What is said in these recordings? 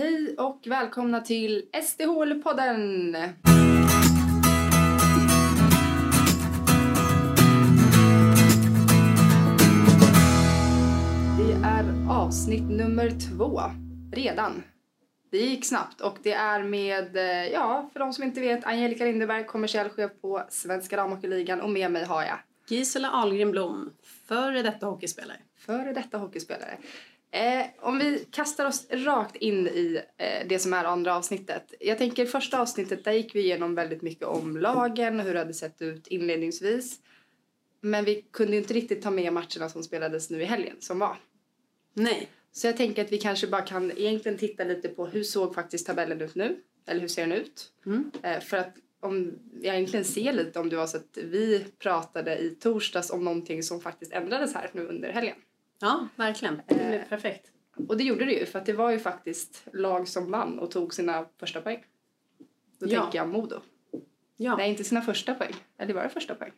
Hej och välkomna till SDHL-podden! Det är avsnitt nummer två, redan. Det gick snabbt och det är med, eh, ja, för de som inte vet, Angelica Lindeberg, kommersiell chef på Svenska Damhockeyligan och med mig har jag Gisela Ahlgren Blom, före detta hockeyspelare. före detta hockeyspelare. Eh, om vi kastar oss rakt in i eh, det som är andra avsnittet. Jag tänker första avsnittet där gick vi igenom väldigt mycket om lagen, hur det hade sett ut inledningsvis. Men vi kunde inte riktigt ta med matcherna som spelades nu i helgen som var. Nej. Så jag tänker att vi kanske bara kan egentligen titta lite på hur såg faktiskt tabellen ut nu? Eller hur ser den ut? Mm. Eh, för att om jag egentligen ser lite om det var så att vi pratade i torsdags om någonting som faktiskt ändrades här nu under helgen. Ja, verkligen. Det blev perfekt. Och det gjorde det ju, för att det var ju faktiskt lag som vann och tog sina första poäng. Då Ja. tänker jag Modo. Ja. Nej, inte sina första poäng. Eller var det första poäng?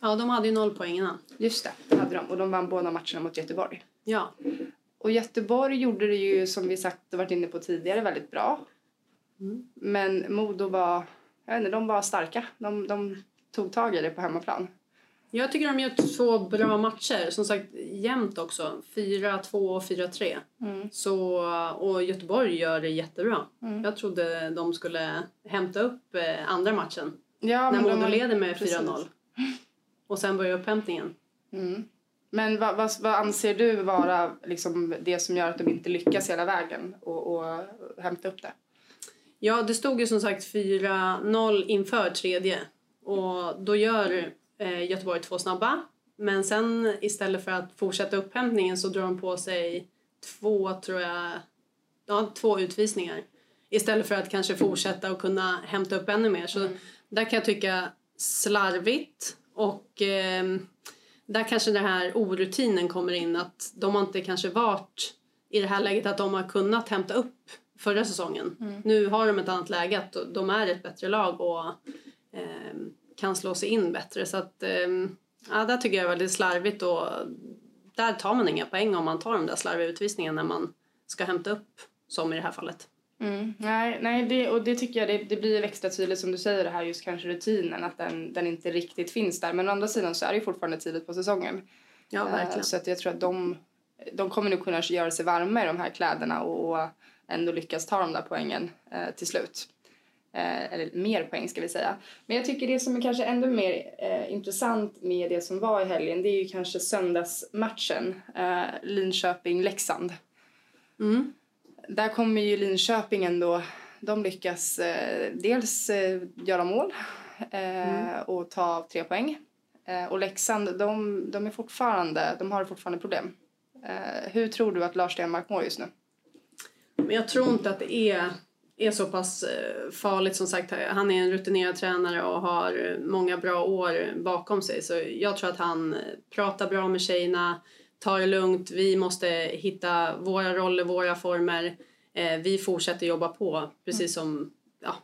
ja, de hade ju noll poäng innan. Just det, det hade de. Och de vann båda matcherna mot Göteborg. Ja. Och Göteborg gjorde det ju, som vi sagt och varit inne på tidigare, väldigt bra. Mm. Men Modo var, jag vet inte, de var starka. De, de tog tag i det på hemmaplan. Jag tycker de gör två bra matcher. Som sagt, jämnt också. 4-2 och 4-3. Mm. Så, och Göteborg gör det jättebra. Mm. Jag trodde de skulle hämta upp eh, andra matchen. Ja, när Modo har- leder med precis. 4-0. Och sen börjar upphämtningen. Mm. Men vad, vad, vad anser du vara liksom det som gör att de inte lyckas hela vägen och, och hämta upp det? Ja, det stod ju som sagt 4-0 inför tredje. Och då gör Göteborg två snabba. Men sen istället för att fortsätta upphämtningen så drar de på sig två, tror jag, ja, två utvisningar. Istället för att kanske fortsätta och kunna hämta upp ännu mer. Så där kan jag tycka slarvigt och ehm, där kanske den här orutinen kommer in. Att de har inte kanske varit i det här läget att de har kunnat hämta upp förra säsongen. Nu har de ett annat läge att de är ett bättre lag och ehm, kan slå sig in bättre. Så att, ehm, ja, där tycker jag är väldigt slarvigt och där tar man inga poäng om man tar de där slarviga utvisningarna när man ska hämta upp, som i det här fallet. Mm. Nej, nej det, och det tycker jag det, det blir extra tydligt som du säger det här just kanske rutinen att den, den inte riktigt finns där. Men å andra sidan så är det ju fortfarande tidigt på säsongen. Ja, Eh, verkligen. Så att jag tror att de, de kommer nog kunna göra sig varma i de här kläderna och, och ändå lyckas ta de där poängen eh, till slut. Eh, eller mer poäng ska vi säga. Men jag tycker det som är kanske ännu mer eh, intressant med det som var i helgen det är ju kanske söndagsmatchen eh, Linköping-Leksand. Mm. Där kommer ju Linköping ändå, de lyckas eh, dels eh, göra mål eh, och ta tre poäng. Och Leksand, de, de, är fortfarande, de har fortfarande problem. Hur tror du att Lars Stenmark mår just nu? Men jag tror inte att det är, är så pass eh, farligt. Som sagt, han är en rutinerad tränare och har eh, många bra år bakom sig. Så jag tror att han eh, pratar bra med tjejerna, tar det lugnt. Vi måste hitta våra roller, våra former. Vi fortsätter jobba på, precis som ja,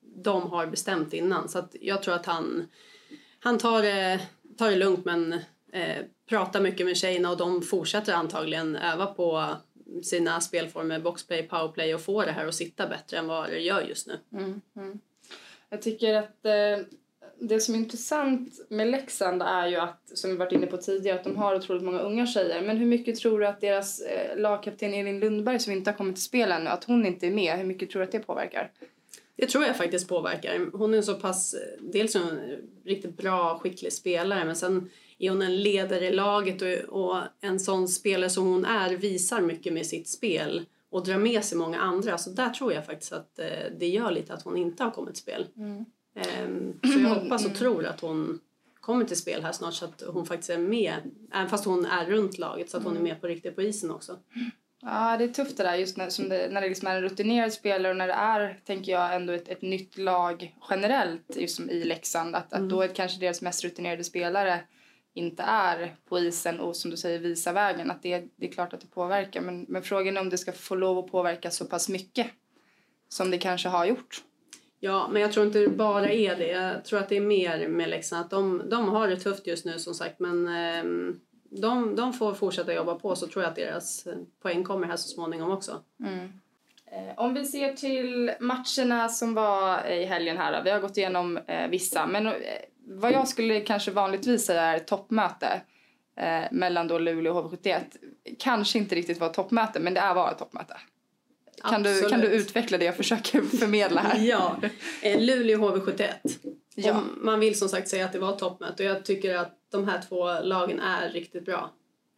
de har bestämt innan. Så att jag tror att han, han tar, det, tar det lugnt men eh, pratar mycket med tjejerna och de fortsätter antagligen öva på sina spelformer, boxplay, powerplay och få det här att sitta bättre än vad det gör just nu. Jag tycker att eh, det som är intressant med Leksand är ju att, som vi varit inne på tidigare, att de har otroligt många unga tjejer. Men hur mycket tror du att deras eh, lagkapten Elin Lundberg som inte har kommit till spel ännu, att hon inte är med, hur mycket tror du att det påverkar? Det tror jag faktiskt påverkar. Hon är så pass, dels är hon en riktigt bra, skicklig spelare men sen är hon en ledare i laget och, och en sån spelare som hon är visar mycket med sitt spel och drar med sig många andra. Så där tror jag faktiskt att eh, det gör lite att hon inte har kommit till spel. Ehm, så jag hoppas och tror att hon kommer till spel här snart så att hon faktiskt är med, även fast hon är runt laget, så att hon är med på riktigt på isen också. Ja, det är tufft det där just när, som det, när det liksom är en rutinerad spelare och när det är, tänker jag, ändå ett, ett nytt lag generellt just som i Leksand. Att, att då är kanske deras mest rutinerade spelare inte är på isen och som du säger visa vägen. Att det, det är klart att det påverkar. Men, men frågan är om det ska få lov att påverka så pass mycket som det kanske har gjort. Ja, men jag tror inte det bara är det. Jag tror att det är mer med Leksand. Att de, de har det tufft just nu som sagt. Men ehm, de, de får fortsätta jobba på så tror jag att deras poäng kommer här så småningom också. Eh, Om vi ser till matcherna som var i helgen här då. Vi har gått igenom eh, vissa. Men eh, vad jag skulle kanske vanligtvis säga är toppmöte eh, mellan då Luleå och HV71. Kanske inte riktigt var toppmöte, men det är var ett toppmöte. Kan du, kan du utveckla det jag försöker förmedla här? ja, eh, Luleå HV71. Ja. Man vill som sagt säga att det var toppmöte och jag tycker att de här två lagen är riktigt bra.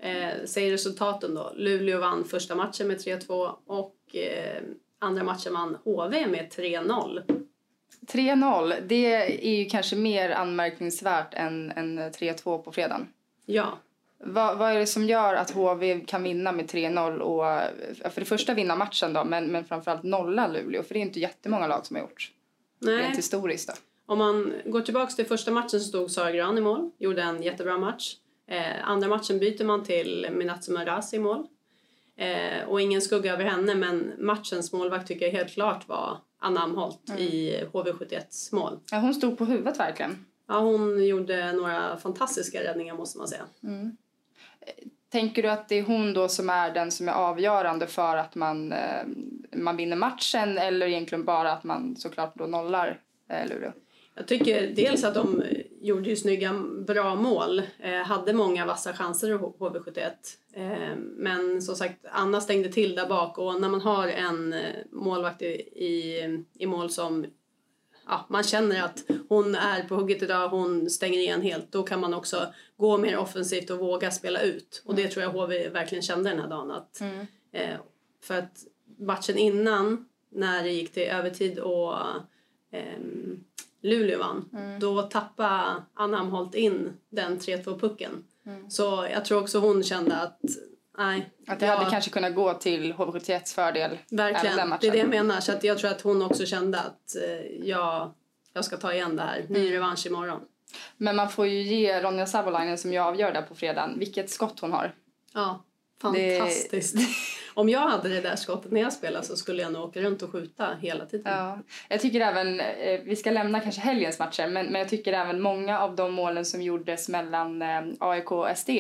Eh, säg resultaten då. Luleå vann första matchen med 3-2 och eh, andra matchen vann HV med 3-0. 3-0, det är ju kanske mer anmärkningsvärt än, än 3-2 på fredagen. Ja. Vad, vad är det som gör att HV kan vinna med 3-0 och för det första vinna matchen då men, men framförallt nolla Luleå för det är inte jättemånga lag som har gjort. Nej. Rent historiskt då. Om man går tillbaka till första matchen så stod Sara Gran i mål, gjorde en jättebra match. Eh, andra matchen byter man till Minatsuma Rasi i mål. Eh, och ingen skugga över henne men matchens målvakt tycker jag helt klart var Anna Amholt mm. i HV71s mål. Ja, hon stod på huvudet verkligen. Ja, hon gjorde några fantastiska räddningar måste man säga. Mm. Tänker du att det är hon då som är den som är avgörande för att man, eh, man vinner matchen eller egentligen bara att man såklart då nollar eh, Luleå? Jag tycker dels att de gjorde ju snygga, bra mål. Eh, hade många vassa chanser i HV71. Eh, men som sagt, Anna stängde till där bak och när man har en eh, målvakt i, i, i mål som ja, man känner att hon är på hugget idag, hon stänger igen helt. Då kan man också gå mer offensivt och våga spela ut. Och det tror jag HV verkligen kände den här dagen. Att, mm. eh, för att matchen innan, när det gick till övertid och eh, Luleå vann, mm. då tappade Anna Amholt in den 3-2 pucken. Mm. Så jag tror också hon kände att nej. Att det jag, hade kanske kunnat gå till HV71s fördel. Verkligen, det är det jag menar. Så jag tror att hon också kände att eh, jag, jag ska ta igen det här. Ny mm. revansch imorgon. Men man får ju ge Ronja Savolainen som jag avgör där på fredagen, vilket skott hon har. Ja, fantastiskt. Det... Om jag hade det där skottet när jag spelade så skulle jag nog åka runt och skjuta hela tiden. Ja. Jag tycker även, eh, vi ska lämna kanske helgens matcher, men, men jag tycker även många av de målen som gjordes mellan eh, AIK och SD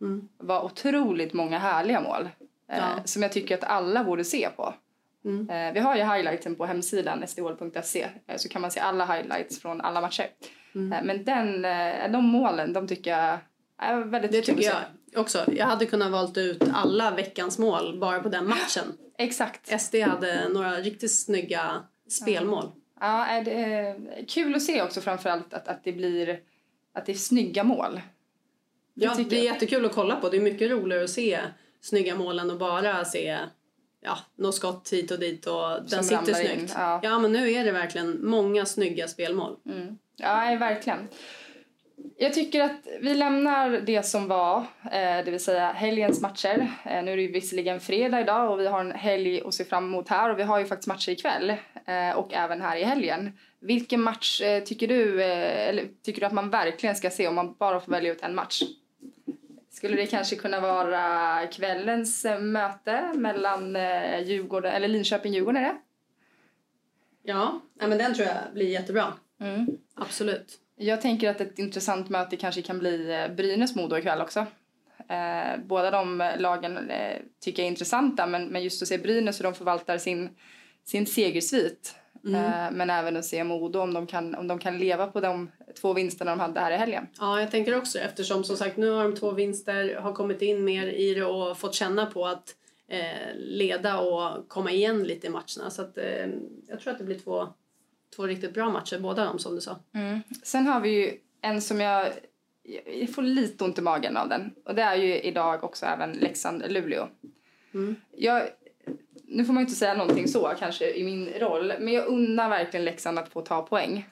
mm. var otroligt många härliga mål. Eh, ja. som jag tycker att alla borde se på. Mm. vi har ju highlighten på hemsidan sdhol.se så kan man se alla highlights från alla matcher. Mm. men den, de målen, de tycker jag är väldigt det kul tycker jag också. Jag hade kunnat valt ut alla veckans mål bara på den matchen. Exakt. SD hade några riktigt snygga spelmål. Ja, det är kul att se också framförallt att, att det blir att det är snygga mål. Det ja, det är jättekul att kolla på. Det är mycket roligare att se snygga mål än att bara se ja, något skott hit och dit och den Som sitter snyggt. Ja. ja. men nu är det verkligen många snygga spelmål. Mm. Ja, verkligen. Jag tycker att vi lämnar det som var, eh, det vill säga helgens matcher. Eh, nu är det ju visserligen fredag idag och vi har en helg att se fram emot här och vi har ju faktiskt matcher ikväll eh, och även här i helgen. Vilken match tycker du, eller tycker du att man verkligen ska se om man bara får välja ut en match? Skulle det kanske kunna vara kvällens möte mellan Djurgården, eller Linköping-Djurgården är det? Ja, men den tror jag blir jättebra. Mm. Absolut. Jag tänker att ett intressant möte kanske kan bli eh, Brynäs-Modo ikväll också. Eh, båda de lagen eh, tycker jag är intressanta men, men just att se Brynäs hur de förvaltar sin, sin segersvit. Mm. Eh, men även att se Modo om de, kan, om de kan leva på de två vinsterna de hade här i helgen. Ja, jag tänker också eftersom som sagt nu har de två vinster, har kommit in mer i det och fått känna på att eh, leda och komma igen lite i matcherna. Så att, eh, jag tror att det blir två två riktigt bra matcher, båda de som du sa. Mm. Sen har vi ju en som jag, jag får lite ont i magen av den. Och det är ju idag också även Leksand-Luleå. Mm. nu får man ju inte säga någonting så kanske i min roll, men jag unnar verkligen Leksand att få ta poäng.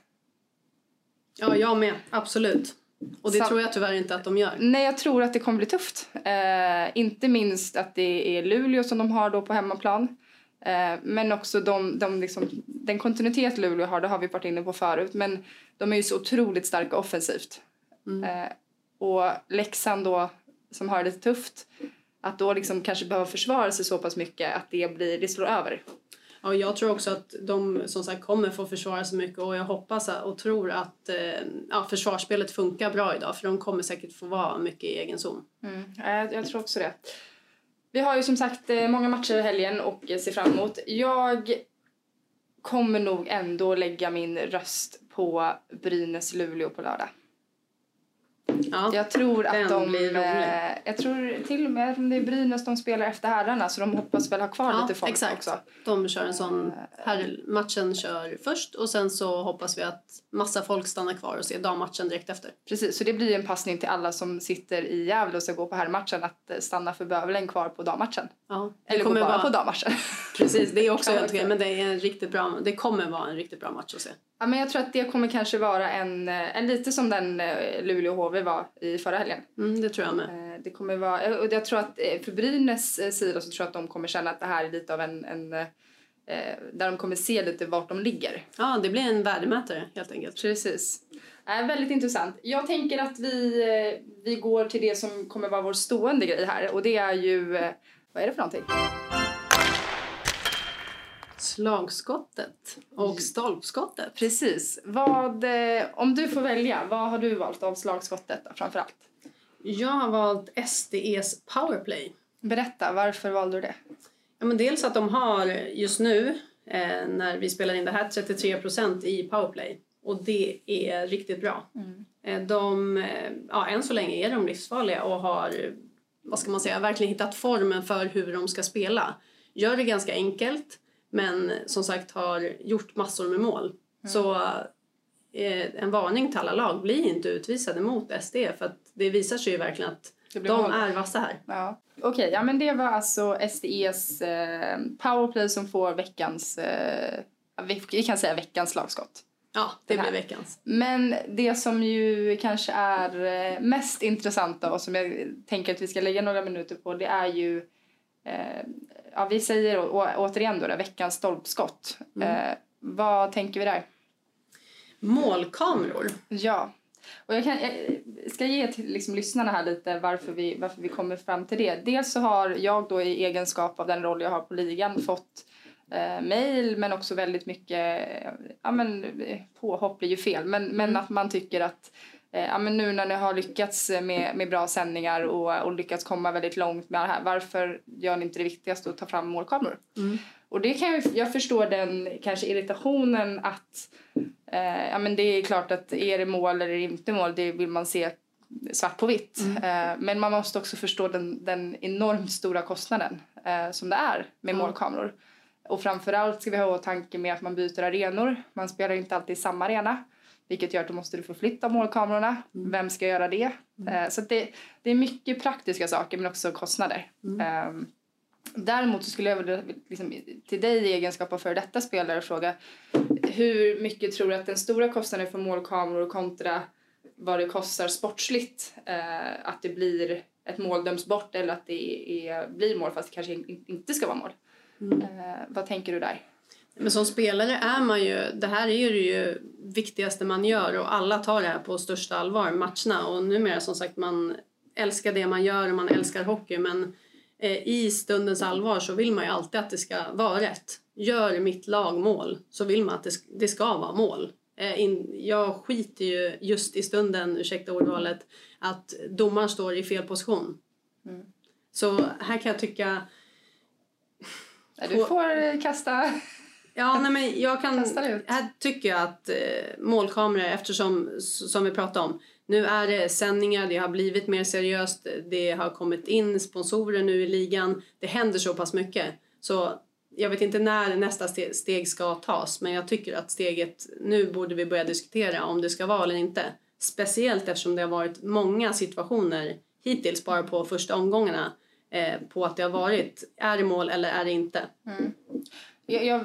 Ja, jag med. Absolut. Och det Sam tror jag tyvärr inte att de gör. Nej, jag tror att det kommer bli tufft. Eh, inte minst att det är Luleå som de har då på hemmaplan. Eh, men också de, de liksom, den kontinuitet Luleå har, det har vi varit inne på förut, men de är ju så otroligt starka offensivt. Mm. Eh, och Leksand då, som har det lite tufft, att då liksom kanske behöva försvara sig så pass mycket att det, blir, det slår över. Ja, jag tror också att de som sagt kommer få försvara sig mycket och jag hoppas och tror att eh, ja, försvarsspelet funkar bra idag för de kommer säkert få vara mycket i egen zon. Mm, jag, jag tror också det. Vi har ju som sagt eh, många matcher i helgen och eh, ser fram emot. Jag kommer nog ändå lägga min röst på Brynäs-Luleå på lördag. Ja, Jag tror att den de... eh, Jag tror till och med om det är Brynäs de spelar efter herrarna så de hoppas väl ha kvar Ja, lite folk exakt. också. de kör en sån... Eh, Här, matchen kör först och sen så hoppas vi att massa folk stannar kvar och ser dammatchen direkt efter. Precis, så det blir en passning till alla som sitter i Gävle och ska gå på herrmatchen att eh, stanna för bövelen kvar på dammatchen. Ja, Eller gå bara vara, på dammatchen. Precis, det är också helt okej, men det är en riktigt bra, det kommer vara en riktigt bra match att se. Ja, men jag tror att det kommer kanske vara en, eh, en lite som den eh, Luleå-HV var i förra helgen. Mm, det tror jag med. Eh, Det kommer vara, och jag tror att för Brynäs sida så tror jag att de kommer känna att det här är lite av en, en där de kommer se lite vart de ligger. Ja, det blir en värdemätare helt enkelt. Precis. Äh, väldigt intressant. Jag tänker att vi, vi går till det som kommer vara vår stående grej här och det är ju, vad är det för någonting? Slagskottet och stolpskottet. Precis. Vad, eh, om du får välja, vad har du valt av slagskottet framför allt? Jag har valt SDEs powerplay. Berätta, varför valde du det? Ja, men dels att de har just nu, eh, när vi spelar in det här, 33% i powerplay. Och det är riktigt bra. Eh, de, ja, än så länge är de livsfarliga och har, vad ska man säga, verkligen hittat formen för hur de ska spela. Gör det ganska enkelt, men som sagt har gjort massor med mål. Så eh, en varning till alla lag, bli inte utvisade mot SD för att det visar sig ju verkligen att de mål. är vassa här. Ja. Okej, ja men det var alltså SDEs eh, powerplay som får veckans, eh, vi, kan säga veckans slagskott. Ja, det blir veckans. Men det som ju kanske är eh, mest intressant och som jag tänker att vi ska lägga några minuter på det är ju eh, ja vi säger å, å, återigen då, det, veckans stolpskott. Eh, vad tänker vi där? Målkameror. Ja. Och jag, kan, jag ska ge till liksom, lyssnarna här lite varför vi, varför vi kommer fram till det. Dels så har jag då i egenskap av den roll jag har på ligan fått eh, mejl men också väldigt mycket, ja men påhopp blir ju fel, men, men att man tycker att ja, men nu när ni har lyckats med, med bra sändningar och, och lyckats komma väldigt långt med det här, varför gör ni inte det viktigaste att ta fram målkameror? Och det kan jag, jag förstår den kanske irritationen att eh, ja, men det är klart att är det mål eller inte mål, det vill man se svart på vitt. Eh, men man måste också förstå den, den enormt stora kostnaden eh, som det är med målkameror. Och framförallt ska vi ha i åtanke med att man byter arenor. Man spelar inte alltid i samma arena. Vilket gör att du måste förflytta målkamerorna. Vem ska göra det? Eh, så det, det är mycket praktiska saker men också kostnader. Ehm, Däremot skulle jag vilja liksom, till dig i egenskap av före detta spelare fråga hur mycket tror du att den stora kostnaden för målkameror kontra vad det kostar sportsligt eh, att det blir ett mål döms bort eller att det är, blir mål fast det kanske in, inte ska vara mål. Eh, vad tänker du där? Men som spelare är man ju, det här är ju det ju viktigaste man gör och alla tar det här på största allvar, matcherna. Och numera som sagt, man älskar det man gör och man älskar hockey men eh, i stundens allvar så vill man ju alltid att det ska vara rätt. Gör mitt lag mål så vill man att det, sk- det ska vara mål. Eh, in, jag skiter ju just i stunden, ursäkta ordvalet, att domaren står i fel position. Så här kan jag tycka Du får kasta... Ja, nej, men jag kan... Här tycker jag att eh, målkameror, eftersom som vi pratade om, nu är det sändningar, det har blivit mer seriöst, det har kommit in sponsorer nu i ligan, det händer så pass mycket. Så jag vet inte när nästa ste- steg ska tas, men jag tycker att steget, nu borde vi börja diskutera om det ska vara eller inte. Speciellt eftersom det har varit många situationer hittills bara på första omgångarna eh, på att det har varit, är det mål eller är det inte? Jag, jag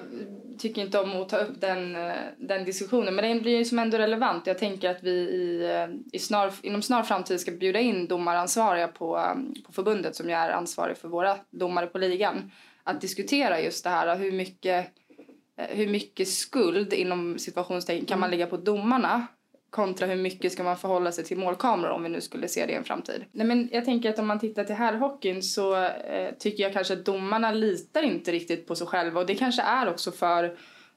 tycker inte om att ta upp den, eh, den diskussionen men den blir ju som ändå relevant. Jag tänker att vi i, eh, i snar, inom snar framtid ska bjuda in domaransvariga på, eh, på förbundet som ju är ansvarig för våra domare på ligan att diskutera just det här. Hur mycket, hur mycket skuld inom situationstecken kan man lägga på domarna kontra hur mycket ska man förhålla sig till målkameror om vi nu skulle se det i en framtid. Nej, men jag tänker att om man tittar till herrhockeyn så eh, tycker jag kanske att domarna litar inte riktigt på sig själva och det kanske är också för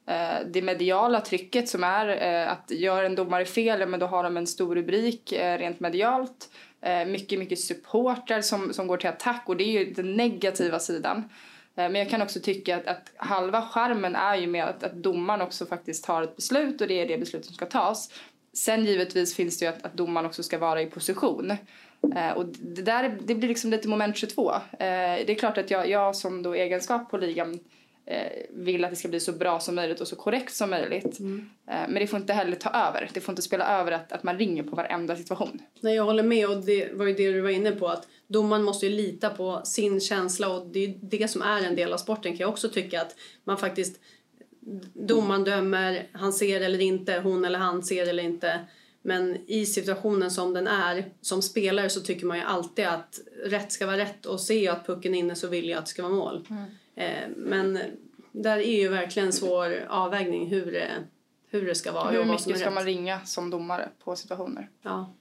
eh, det mediala trycket som är eh, att gör en domare fel, men då har de en stor rubrik eh, rent medialt. Eh, mycket, mycket supportrar som, som går till attack och det är ju den negativa sidan. Eh, men jag kan också tycka att, att halva skärmen är ju med att, att domaren också faktiskt tar ett beslut och det är det beslut som ska tas. Sen givetvis finns det ju att, att domaren också ska vara i position. Eh, och det där det blir liksom lite moment 22. Eh, det är klart att jag, jag som då egenskap på ligan eh, vill att det ska bli så bra som möjligt och så korrekt som möjligt. Mm. Eh, men det får inte heller ta över. Det får inte spela över att, att man ringer på varenda situation. Nej, jag håller med och det var ju det du var inne på att domaren måste ju lita på sin känsla och det är det som är en del av sporten kan jag också tycka att man faktiskt domaren dömer, han ser eller inte, hon eller han ser eller inte. Men i situationen som den är, som spelare så tycker man ju alltid att rätt ska vara rätt och ser jag att pucken är inne så vill jag att det ska vara mål. Mm. Eh, men där är ju verkligen en svår avvägning hur det, hur det ska vara. Hur mycket ska man ringa som domare på situationer? Ja.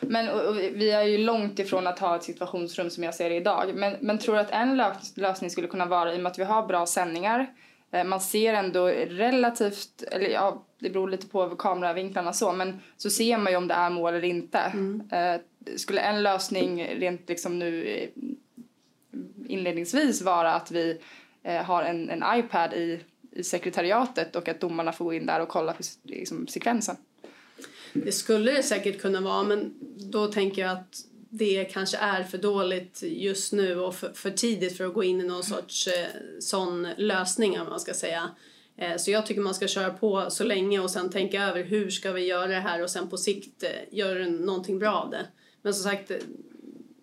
Men och, och, vi är ju långt ifrån att ha ett situationsrum som jag ser det idag. Men, men tror du att en lösning skulle kunna vara, i och med att vi har bra sändningar, man ser ändå relativt, eller ja, det beror lite på kameravinklarna så, men så ser man ju om det är mål eller inte. Mm. Eh, skulle en lösning rent liksom nu eh, inledningsvis vara att vi eh, har en, en iPad i, i sekretariatet och att domarna får gå in där och kolla på liksom, sekvensen? Det skulle det säkert kunna vara, men då tänker jag att det kanske är för dåligt just nu och för, för tidigt för att gå in i någon sorts eh, sån lösning om man ska säga. Eh, så jag tycker man ska köra på så länge och sen tänka över hur ska vi göra det här och sen på sikt eh, göra någonting bra av det. Men som sagt, eh,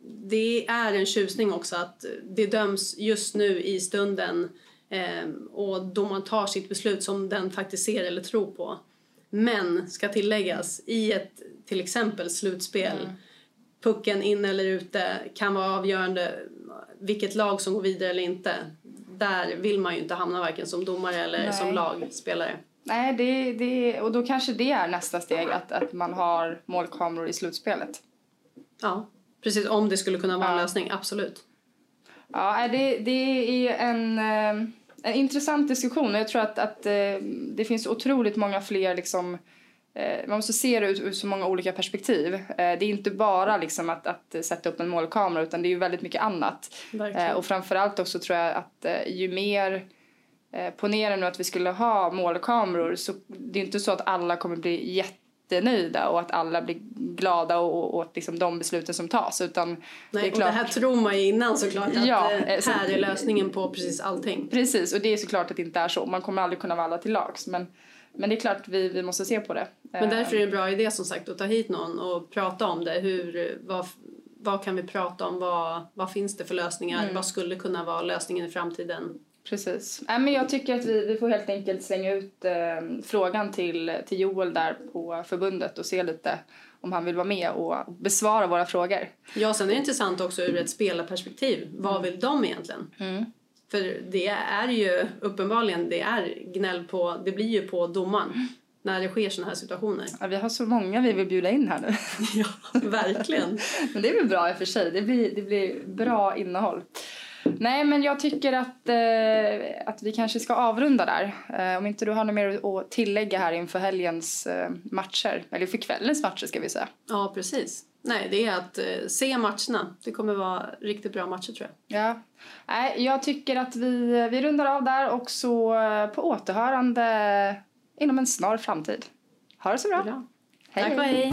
det är en tjusning också att eh, det döms just nu i stunden eh, och då man tar sitt beslut som den faktiskt ser eller tror på. Men, ska tilläggas, i ett till exempel slutspel mm pucken in eller ute kan vara avgörande vilket lag som går vidare eller inte där vill man ju inte hamna varken som domare eller Nej. som lagspelare. Nej, det, det, och då kanske det är nästa steg, att, att man har målkameror i slutspelet. Ja, precis. Om det skulle kunna vara ja. en lösning, absolut. Ja, det, det är en, eh, en intressant diskussion och jag tror att, att eh, det finns otroligt många fler liksom, man måste se det ur, ur, så många olika perspektiv. Eh, det är inte bara liksom att, att sätta upp en målkamera utan det är ju väldigt mycket annat. Eh, och framförallt också tror jag att ju mer Ponera nu att vi skulle ha målkameror så det är inte så att alla kommer bli jättenöjda och att alla blir glada åt liksom de besluten som tas. Utan Nej, det är klart... och det här tror man ju innan såklart att ja, här är lösningen på precis allting. Precis och det är såklart att det inte är så. Man kommer aldrig kunna vara alla till lags. Men men det är klart vi, vi måste se på det. Men därför är det en bra idé som sagt att ta hit någon och prata om det. Hur, vad, vad kan vi prata om? Vad, vad finns det för lösningar? Mm. Vad skulle kunna vara lösningen i framtiden? Precis. Äh, men jag tycker att vi, vi får helt enkelt slänga ut eh, frågan till, till Joel där på förbundet och se lite om han vill vara med och besvara våra frågor. Ja, sen är det intressant också ur ett spelarperspektiv. Vad vill de egentligen? Mm. För det är ju uppenbarligen, det är gnäll på, det blir ju på domaren när det sker sådana här situationer. Ja, vi har så många vi vill bjuda in här nu. ja, verkligen. men det är väl bra i och för sig, det blir, det blir bra innehåll. Nej, men jag tycker att, eh, att vi kanske ska avrunda där. Eh, om inte du har något mer att tillägga här inför helgens eh, matcher, eller för kvällens matcher ska vi säga. Ja, precis. Nej, det är att eh, se matcherna. Det kommer vara riktigt bra matcher tror jag. Ja. Nej, jag tycker att vi, vi rundar av där och så eh, på återhörande inom en snar framtid. Ha det så bra. bra. Hej, Tack och hej.